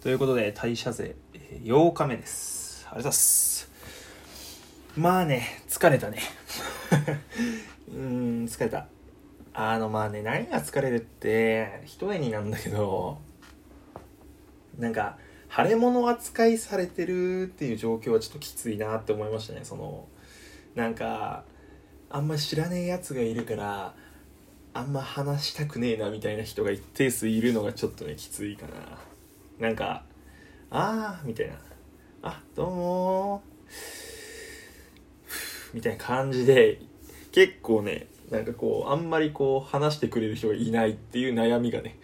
ということで、代謝税、えー8日目です。ありがとうございます。まあね、疲れたね。うーん、疲れた。あの、まあね、何が疲れるって、一重になんだけど、なんか、腫れ物扱いされてるっていう状況はちょっときついなって思いましたね。その、なんか、あんま知らねえやつがいるから、あんま話したくねえなみたいな人が一定数いるのがちょっとね、きついかな。なんか、あーみたいな。あ、どうも。みたいな感じで、結構ね、なんかこう、あんまりこう、話してくれる人がいないっていう悩みがね、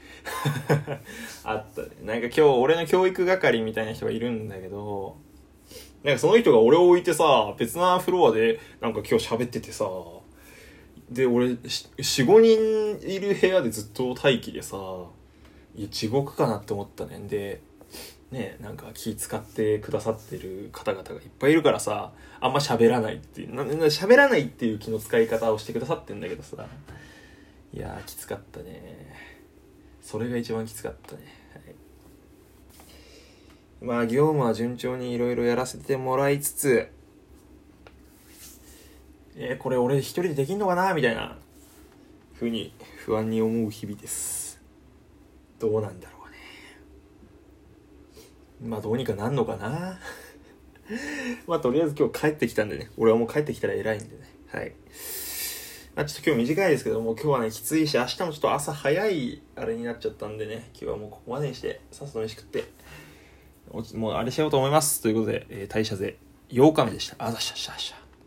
あったね。なんか今日、俺の教育係みたいな人がいるんだけど、なんかその人が俺を置いてさ、別なフロアで、なんか今日喋っててさ、で、俺、4、5人いる部屋でずっと待機でさ、いや、地獄かなって思ったねん。で、ね、なんか気使ってくださってる方々がいっぱいいるからさ、あんま喋らないっていう、なな喋らないっていう気の使い方をしてくださってんだけどさ、いや、きつかったね。それが一番きつかったね。はい、まあ、業務は順調にいろいろやらせてもらいつつ、えーこれ俺一人でできんのかなみたいなふうに不安に思う日々ですどうなんだろうね。まあどうにかなんのかな。まあとりあえず今日帰ってきたんでね。俺はもう帰ってきたら偉いんでね。はい。まあちょっと今日短いですけども今日はねきついし明日もちょっと朝早いあれになっちゃったんでね。今日はもうここまでにしてさっさと飯食ってもうあれしようと思います。ということで、えー代謝税8日目でした。あざしゃしゃしゃ。